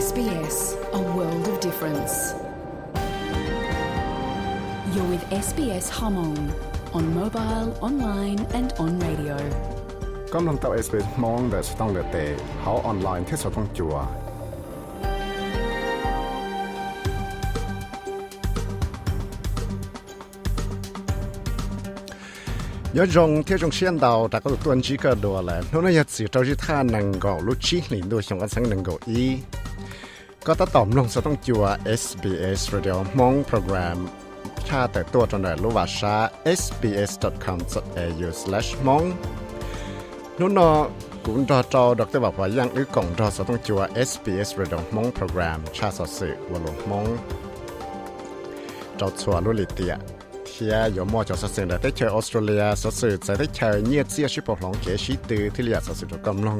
SBS, a world of difference. You're with SBS Hmong on mobile, online and on radio. កំពុងតោ SBS มองដែលស្ទង់តែហៅអនឡាញទេសតងជួยจงเที่ยงเชียนดาวแต่ก็ตัวนี้ก็ดูแลนู่นนี่ยสิเจ้าจิตท่านังก็ลุชิหลินดูชงกันสังนังก็อี ก็ตะต่อมลงสต้องจัว SBS Radio มองโปรแกรมชาแต่ตัวจนได้รู้ว่าช้า sbs.com.au/mong มองนุ่นนอกุนดอจอดอกเตอรบอกว่ายังอึกล่องดอสต้องจัว SBS Radio มองโปรแกรมชาสอดสื่อวลงมองจอดชัวลุลิเตียเทียยมอจอดสสื่อได้เชอออสเตรเลียสสื่อใส่ได้เชอเงียดเสียชิปหลงเกชิตือที่เรียกสสื่อกำลัง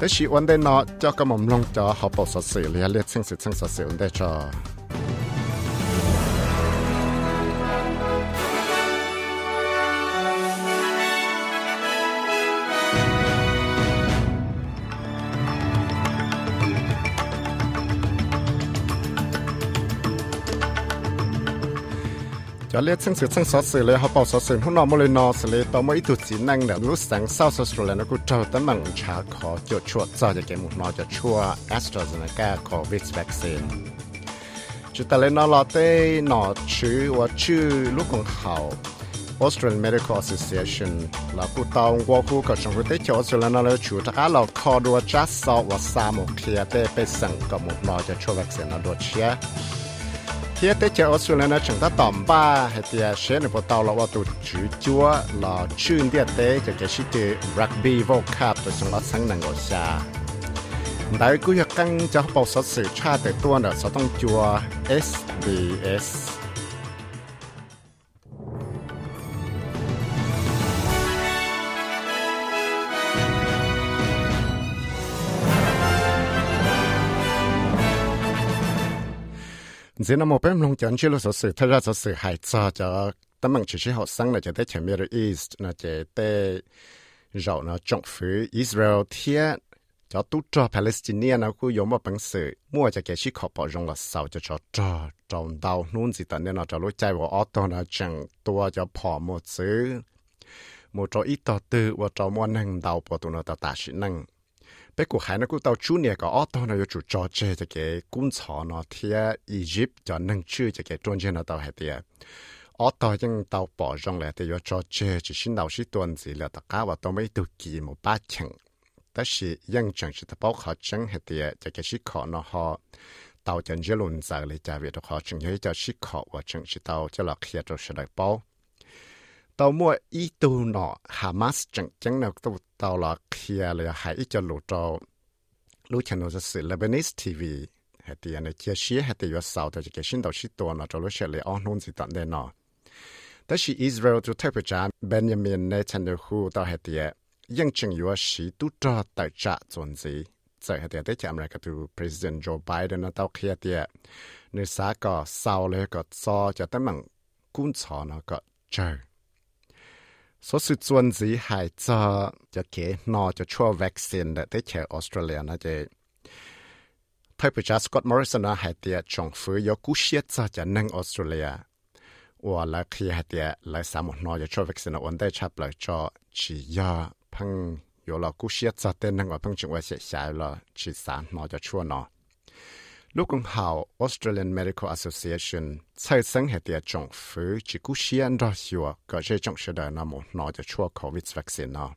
เดี๋ยวรู้สังเศร้าสอสื่อเลยนะกูเจ้าตั้งมังชาขอจดชัวจ่อจะเก็บหมุนนอจะชัวแอสตราเซเนกาโควิดวัคซีนจุดแต่เลยนอรอ cho lẽ chân sự chân sót sự lấy họ bảo sót sự hôm nọ mới lên nọ sự lấy tao mới tụt chỉ năng để lúc sáng sau sót sự lấy nó cứ trâu tấm bằng trả khó cho chua cho cho cái một nó cho chua AstraZeneca, covid vaccine. Chúng ta lên nó là tê nọ chữ và chữ lúc còn hậu Australian Medical Association là cụ tàu qua khu cầu trong khu tế cho Australia nó là chủ tất cả là khó đua chắc sau và xa một kia tê, bê sẵn có một nó cho chua vaccine nó đua chia thiết hiện tại Australia nó chẳng ta tóm ba hay thì sẽ được bắt đầu là vào tụ chủ chúa là chuyên địa tế cho cái sự tự rugby World Cup rồi chúng nó sáng năng ở xa. Đại cứ hiệu căng cho bảo sát sự cha để tuôn ở sáu tông chúa SBS thế nó một bên lông chọn chỉ là sở sự thay ra sở sự hại cho cho tấm bằng chỉ chỉ học sinh là chỉ tới chém Middle East là chỉ tới rồi nó trọng phứ Israel thiết cho tu cho Palestine nó cứ giống một bằng sự mua cho cái chiếc hộp bỏ rong là sao cho cho cho trong đầu nôn gì tận nên nó cho lối chạy vào auto nó chẳng tua cho bỏ một xứ một chỗ ít tờ tư và cho mua năng đầu bỏ tụi nó ta ta sĩ năng bé cụ hải nó cụ tàu chú nè có ở tàu nó chủ trò chơi cho cái cung chó nó thia Egypt cho nâng chơi cho cái trung gian nó tàu hết tia ở tàu những tàu bỏ rong lại thì trò chơi chỉ xin đầu sĩ tuần gì là tất cả và tao mấy tụ kỳ một ba chừng tất sĩ dân chẳng chỉ tàu khó chẳng hệ tia cho cái sĩ khó nó họ tàu chân chỉ luôn giờ lấy trả về được họ chẳng thấy cho sĩ khó và chẳng chỉ tàu cho là khi cho sự đại bao. ตาวจะหลักเขียจะสดปอตาวมัวอีตูเนาะฮามาสจังจังเนาะตัวตาวลักเขียเลยหายอีจะหลุดจอรู้ฉันว่าจะสื่อ Lebanese TV เหตุอันนี้เชื่อเชื่อเหตุว่าสาวแต่จะแค่สินดาวสิตัวเนาะจะรู้เชื่อเลยอ๋อนู่นสิตันเดนาะแต่是อิสราเอลตัวเทพจ้าเบนยามินเนทันเดฮูต่อเหตุยังจึงอยู่ว่าสีตุจอแต่จะจนสีจะเหตุได้จากอเมริกาตัว President Joe Biden นะต่อเขียเดียในสาก็สาวเลยก็ซอจะตั้งมังกุ้นชอนะก็เจอ 所以专子系就就嘅攞就出 vaccine 的，啲喺 Australia 那就特别就 Scott Morrison 那系啲政府有股些就就能 Australia，我来可以系啲来三木攞就出 vaccine 我哋差不多做只要碰有了股些就的能我碰就我写下了，只三攞就出攞。ลูกของเขา Australian Medical Association ใช้สังเหตุจงฟื้นจิกุเชียนรอชัวก็จะจงเสดนามนอจะชั่วโควิดวัคซีนเนาะ lúc ông hào Australian Medical Association sai sáng hệ tiệt trọng phứ chỉ cú xiên ra hiệu có chế trọng sẽ đời nằm một nó cho chua COVID vaccine nó.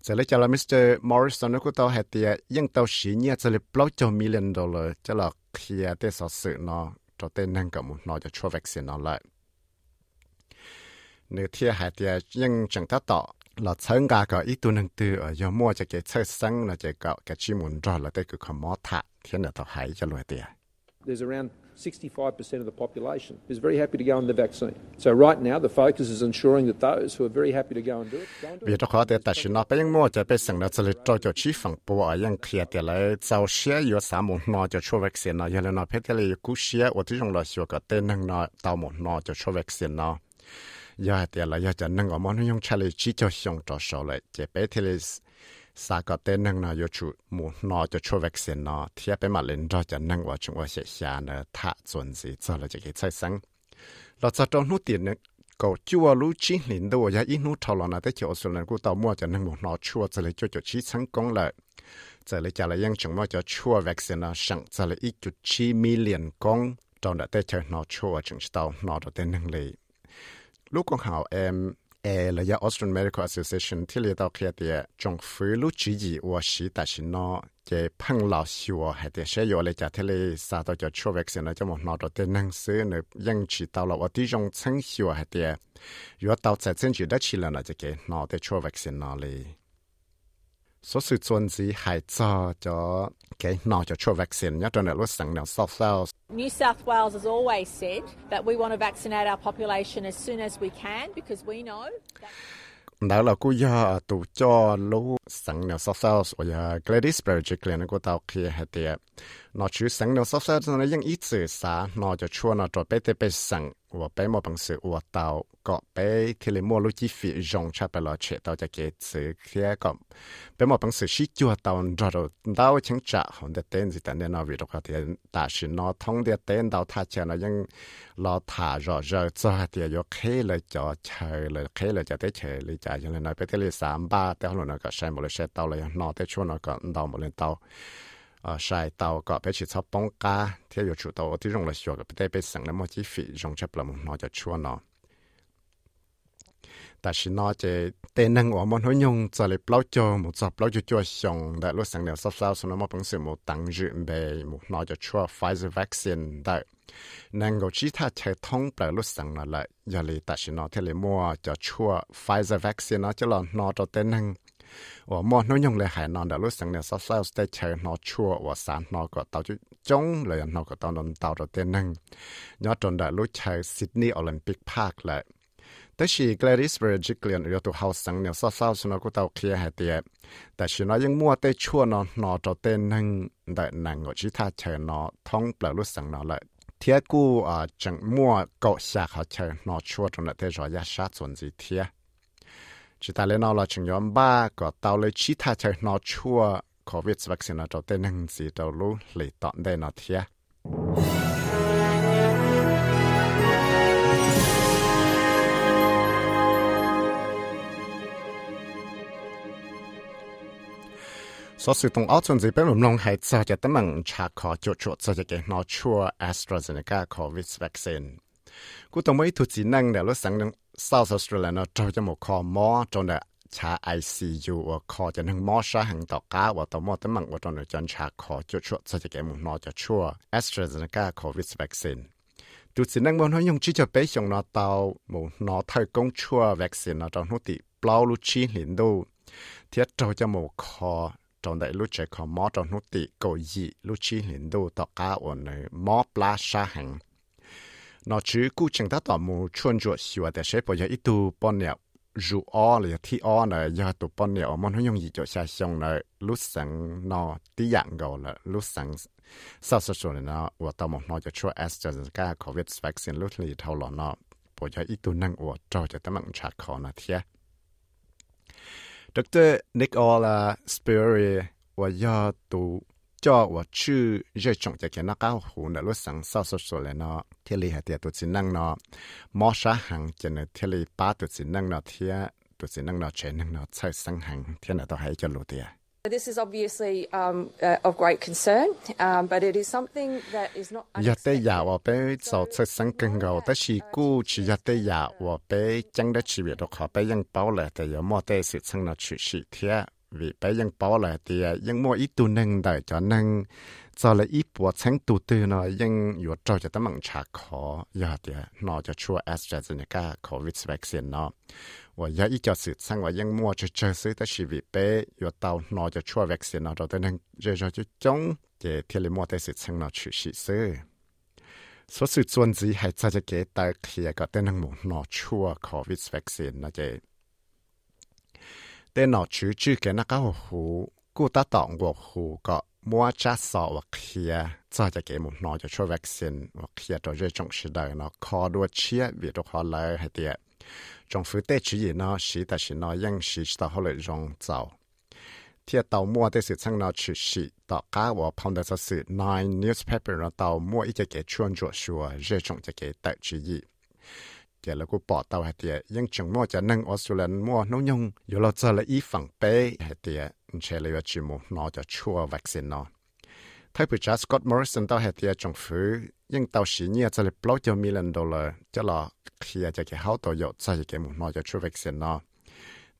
Giờ lấy cho là Mr. Morrison nó của tao hệ tiệt nhưng tao xí nhé cho lấy bao cho million dollar cho là khi tế sở sự nó cho tên năng cả một nọ cho chua vaccine nó lại. Nếu thiệt hệ tiệt nhưng chẳng ta tỏ เราเชิงกากอีตัวหนึ่งตัวยอมัวจะเกิดเชิงสังเราจะก็กชิมุนรอเราได้คือคำมอทะเทียนต่อหายจะรวยเตีย There's around 65% of the population is very happy to go on the vaccine. So right now the focus is ensuring that those who are very happy to go and do it go and do it. วิธีการเดียตัดสินเราไปยังมัวจะไปสั่งเราจะเลยจอยจะชี้ฝั่งปัวยังเคลียร์เดียเลยเจ้าเชียอยู่สามหมุนนอจะช่วยวัคซีนเนาะยังเลยนอเพชรเลยกู้เชียอดที่ตรงเราเชียวก็เต้นหนึ่งนอเต้หมุนนอจะช่วยน giờ để là giờ cho năng ở món用查理chỉ cho xong cho số lại chỉ bé thì là sa có tên năng nó yêu chủ mù nó cho cho vaccine nó thì bên mà lên đó cho năng và chúng ta sẽ xa nó thả chuẩn gì cho là cái sai sáng là cho trong nút tiền cầu chua lũ chín liền đâu ya ít nút thầu là tới chỗ số lần của tàu mua cho năng một nó chua cho lấy cho cho chi thành công lại cho lấy cho lấy yang chúng mà cho chua vaccine nó sẵn cho lấy ít chút chi million công trong đó tới chơi nó chua chúng tàu nó đó tên năng lý 如果好 mloya australian medical association teletoria dia jongfei lucii 我是大型呢给彭老师我还得谢谢我的家里啥都叫车费现在这么闹的等等所以呢应急到了我弟兄称希望还得要到财政局的去了呢这个脑袋车费在哪里 số sự chuẩn gì hay cho cho cái nó cho cho vaccine cho nên lúc sáng nào South Wales New South Wales has always said that we want to vaccinate our population as soon as we can because we know that đó là cú giờ tụ cho lũ sáng nào South Wales và Gladys Berejiklian có tao kia hay tiệt nó chú sáng nào South Wales nó ยัง ít sự xa nó cho chua nó cho bé tế bé sáng và bé một bằng sự và tao có bé thì lấy mua lũ chi phí rong cha bé lo chế tao cho cái sự kia có bé một bằng sự xí chua tao rồi rồi tao chẳng trả hồn để tên gì tên nó vì đó thì ta chỉ nó thông để tên tao thà chờ nó ยัง lo thả rõ rồi cho thì có khé là cho chờ là khé là cho tới chờ là trả cho nên nói bé tế là sám ba tế hồi nó có sai một lần sẽ tao là nó tế chua nó có tao một lần tao ờ sai tao có bé chỉ cho bông cá thì có chủ tao thì dùng là sửa cái bé bé sang là một chi phí dùng chấp là một nó cho chua nó 但是呢，这电能我们会用在里包着，木做包着做上的，路上了少少，所以我本身木当日被木拿着出 Pfizer vaccine 的，能够其他才通不路上了来，要里但是呢，这里莫就出 Pfizer vaccine 呢，就了拿着电能。 ว่าหมอน้อยงเลยหายนอนแต่รู้สังเนี่ยซาซาสเตเชอร์นอชัวว่าสารนอก็เตาจุดจงเลยนอก็ตอนนเตาตัวเต้นนึงยอดจนได้รู้เชอร์ซิดนีย์โอลิมปิกพาร์คเลยแต่ชีเกลริสเบรจิกเกลียนเรียตัวเฮาสังเนี่ยซาซาสนอก็เตาเคลียร์หายเตียแต่ชีน้อยยังมั่วเตชั่วนอนนอเราเต้นนึงได้นางก็ชิท่าเชอร์นอท้องเปล่ารู้สังนอเลยเทียกูอ่าจังมั่วเกาะชาเขาเชอร์นอชัวตรงนั้นเตจอยาชาส่วนสีเทีย chỉ ta lên nó là chừng nhóm ba có tao lấy chi ta chơi nó chua covid vaccine nó cho tên năng gì đâu lú lấy tọn đây nó thiệt so sự tung áo chuẩn gì bên mình long hay sao cho tấm bằng trà khó chỗ chỗ sao cho cái nó chua AstraZeneca covid vaccine. Cú tao mới thuộc chỉ năng để lúc sáng năng นอเราจึงยอมบ้าก็เตาเลยชิท่าเชิญนอชั่วโควิดวัคซีนจอเต้นนั่งจีเตารู้เลยตอนได้นอเทีย số sự tung áo chuẩn bị bên mình long hay cho cho tấm bằng trả khó chuột chuột cho cái nó chua AstraZeneca COVID vaccine. Cú tông mấy thuật chỉ năng để lúc sáng South Australia nó cho cho một kho mò trong đó trả ICU và kho cho nên mò sa hàng tàu cá và tàu mò tấm bằng và trong đó cho trả khó chuột chuột cho cái một nó cho chua AstraZeneca COVID vaccine. Tu chỉ năng muốn nói dùng chỉ cho bé dùng nó tàu một nó thay công chua vaccine nó trong nó tị bao lúc chi liền đâu thiết cho cho một kho trong đại lúc chạy khó mò trong nút tị cầu dị lúc chi liền đô tọ cá ổn này mò pla sa hành nó chứ cú chẳng ta tỏ mù chuan chuột xìa để sẽ bỏ giờ ít tu bọn nẹo. Dù o là thi o là giờ tụ bọn nẹo món hông dùng gì cho xa xong là lúc sáng nó tí dạng gầu là lúc sáng sau sau rồi nó. Và tao một nó cho chua AstraZeneca covid vaccine lúc này thâu lọ nó. Bỏ giờ ít tu năng ủa cho cho tấm mạng chặt khó nó thiệt Dr. Nick Ola Sperry và do tụ จอว่าชื่อเจ้าจงจะเขียนนักก้าวหูนะรถสังเศร้าสดๆเลยเนาะเทลีหาเตียตัวสินนั่งเนาะมอชาหังเจนเทลีป้าตัวสินนั่งเนาะเทียตัวสินนั่งเนาะเชนนั่งเนาะใช้สังหังเทียนะต่อให้จะรู้เตีย This is obviously um, uh, of great concern, um, but it is something that is not. Yate ya wa pe so tsa sang keng go ta shi ku chi yate ya wa pe chang da chi bi do kha pe yang pao le ta ya mo te si chang na chi shi thia vì bây giờ bỏ lại thì à, nhưng mua ít tu nâng để cho nâng. Cho là ít bộ sáng tu tư nó nhưng yếu cho cho tấm bằng trả khó. Giờ thì à, nó cho chua AstraZeneca COVID vaccine nó. Và giờ ít cho sự sang và nhưng mua cho chơi sự ta sự vì bé yếu tàu nó cho chua vaccine nó rồi tới nâng. Rồi cho chống để thì là mua tới sự sang nó chú sự sự số sự chuẩn gì hãy cho cho cái ta khi có tới nâng mua nó chua COVID vaccine nó vậy tên nó chữ chữ cái nó cá hủ cú ta tọng của hủ có mua cha sọ và kia cho cho cái một nó cho cho vaccine. Và kia cho cho trong sự đời. Nó khó đua chia vì đó họ lấy hay tiệt. Trong phía tết chỉ gì nó chỉ, ta chỉ nó sĩ chỉ cho họ lại rong giàu. Thiệt tàu mua tới sự sang nó chỉ sĩ tàu cá và phong đời sự. Nine newspaper nó tàu mua ít cái chuôn chuột chua rơi trong cái tết chỉ gì เจแล้วก็ปอเตาเตียยังจังมัวจะนั่งออสเตรเลียมัวน้องยงอยู่เราจะละอีฝั่งเป้เตียเชลยจิมูนอจะชัววัคซีนนอถ้าผู้จัดสกอตมอริสันเตาเตียจงฟื้นยังเตาสีเนี่ยจะเลยปล่อยจะมีลันดอลจะรอเคลียจะแก่เขาตัวยอดใส่แก่มูนอจะชัววัคซีนนอ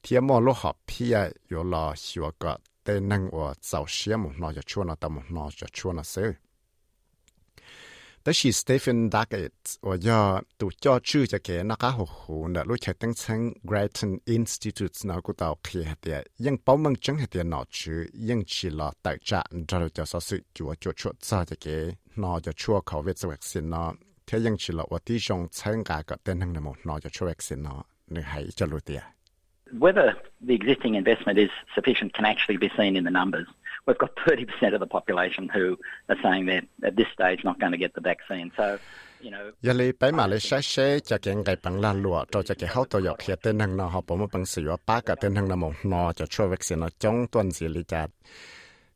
เทียมอโลหอบเพียอยู่รอชัวก็เต้นั่งว่าเจ้าเสียมูนอจะชัวนอตามูนอจะชัวนอซื้อ แต่ชีสเตฟานดักเอ็ดว่ายอตัวจอชื่อจะเกนักหกหูนะรู้ใช้ตั้งชั้ง Grattan Institute นะกูตาวเคหเตียยังเป้ามังจังหเตียนอชื่อยังชีลอตักจะดารุจะสอสุจัวจัวชัวซาจะเกนอจะชัวเขาเวสวักซินนอเทียยังชีลอวัดที่จงชั้งกาก็เต้นทั้งนโมนอจะชัววักซินนอหนึ่งหายจะรู้เตีย Whether the existing investment is sufficient can actually be seen in the numbers. We've got 30% of the population who are saying they're at this stage not going to get the vaccine. So yali ma le la na si na mo vaccine li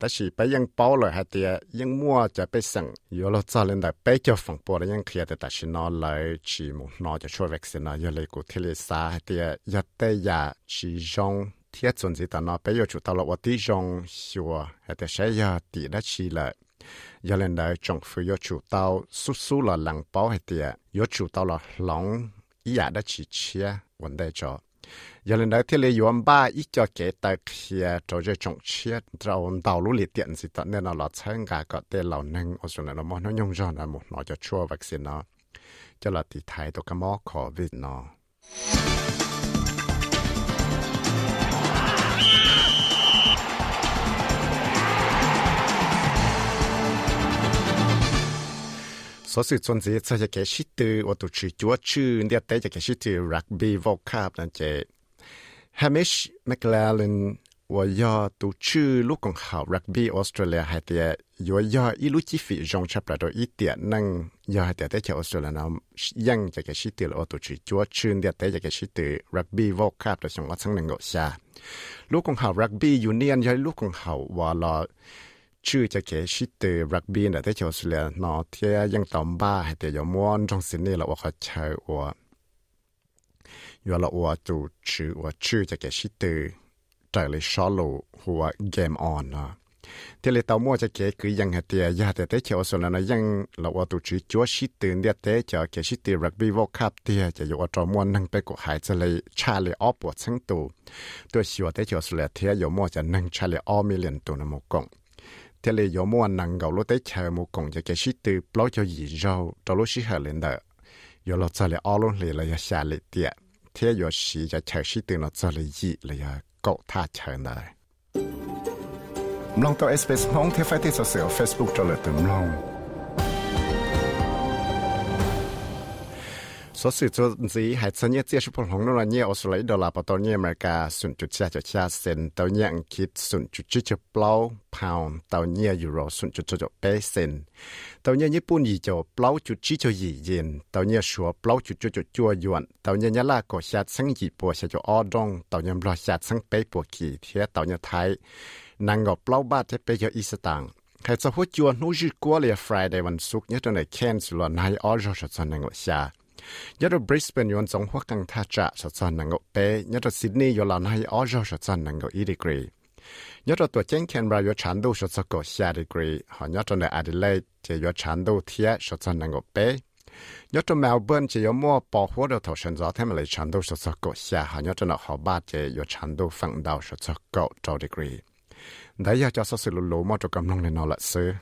แต่สิไปยังเป้าเลยฮะเตียยังมั่วจะไปสั่งอยู่เราจะเล่นแต่ไปเจ้าฝั่งปอยังเคลียแต่แต่ชินอเลยชีมุนอจะช่วยวัคซีนยาลีกูเทเลซาฮะเตียยาเตยาชีจงเทียจนสิตานอไปอยู่จุดตลอดว่าที่จงชัวฮะเตียใช้ยาตีได้ชีเลย giờ lên đây trong phu yo chủ tao su su là lăng bao hết tiệt yo chủ tao là lòng ý à đã chỉ chia vấn đề cho giờ lên đây thì lấy yuan ba ít cho cái tại kia cho cho trong chia cho tao lũ liệt tiện gì tận nên là là参加cái tên lão nâng ở chỗ này nó nó nhung cho nó một nó cho chua vaccine nó cho là thì thay tôi cái mỏ covid nó 所以总之这些个是的，我都去做去，你带这个是的 rugby world cup 那这 Hamish McLaren ว่ายาตัวชื่อลูกของเขารักบี้ออสเตรเลียให้เตะยยัยาอีลูจิฟิจงชับประดอีเตียนั่งยอให้เตียแต่เชออสเตรเลียน้ำยังจะเกิดชิตือโอตัวชื่อจวชื่นเดียแต่จะแกชิตือรักบี้วอกคาบนช่วงวันสังหนึ่งโดชาลูกของเขารักบี้ยูเนียนยอยลูกของเขาว่าลอชื่อจะเกิดชิตเตอรักบีนแต่าวออสเตรเลียนอเทียยังต่อมบ้าให้เตะยยมวนจงสินนี่เราว่าเขาเชื่ว่า ยัวละอัวจูชื่อว่าชื่อจะแกชิตือใจเลยชอลูหัวเกมออนนะเทเลตามัวจะเกคือยังหเตียยาแต่เตเชียวส่วนนั้นยังเราวตาชื่อจัวชิตื่นเดียเตเจอเกชิตีรักบี้วอคับเตียจะอยู่อัตรมัวนนั่งไปกหายจะเลยชาเลยออปวดทั้งตัวตัวชัวเตเชียวส่วนเทียยมัวจะนั่งชาเลยออมิเลียนตัวน้ำมกงเทเลยมัวนั่งเกาลุเตเชียวมกงจะเกชิตือปล่อยจะหยีเจ้าจะลุชิเฮเลนเดออยู่เาจะเลยออลงเลยเลยชาเลยเตีย เทียยสีจะใช้ชีตัวเราจะเลยยีเลยก็ท่าเชิญเลยลองตัวเอสเปซมองเทฟไฟที่เสืฟซบุ๊กเลยตึมลอง สสื่อนสีหายเนียเจียชุพของนราเนียออสเตรเลียดอลลาร์ปตอเนียอเมริกาสุนจุดชาจุดชะเซนเตาเนียอังกฤษสุนจุดจุดเปล่าพาวน์เตาเนียยูโรสุนจุดจุดเปเซนเตาเนียญี่ปุ่นยี่จเปล่าจุดชิจยี่เยนเตาเนียชัวเปล่าจุดจุดจัวยวนเตาเนียยะลาก็ชาสังญี่ปัวชาจออดงเตาเนียบลอชาสังเปปัวกีเทียเตาเนียไทยนางกอเปล่าบ้านจะเปยอีสตางใครจะหัวจวนู้จีกัวเลียฟรายในวันศุกร์เนี่ยตอนไหนแคนสุลนายออจอชันนังละชา nhớ rồi Brisbane yon giống hoa căng tha trả sợ chân năng ngộ bé nhớ rồi Sydney yon lần hay ở sợ chân năng ngộ 1 degree nhớ rồi tuổi chân Canberra yon chán đô sợ chân ngộ xa degree họ nhớ rồi Adelaide chỉ yon chán đô thiệt sợ chân năng ngộ bé nhớ rồi Melbourne chỉ yon mua bỏ hoa đầu thầu sân gió thêm lại chán đô sợ chân ngộ xa, họ nhớ rồi họ ba chỉ yon chán đô phẳng đầu sợ chân ngộ 2 degree đấy giờ cho sự lũ lũ mà cho cầm lòng này nó là xưa.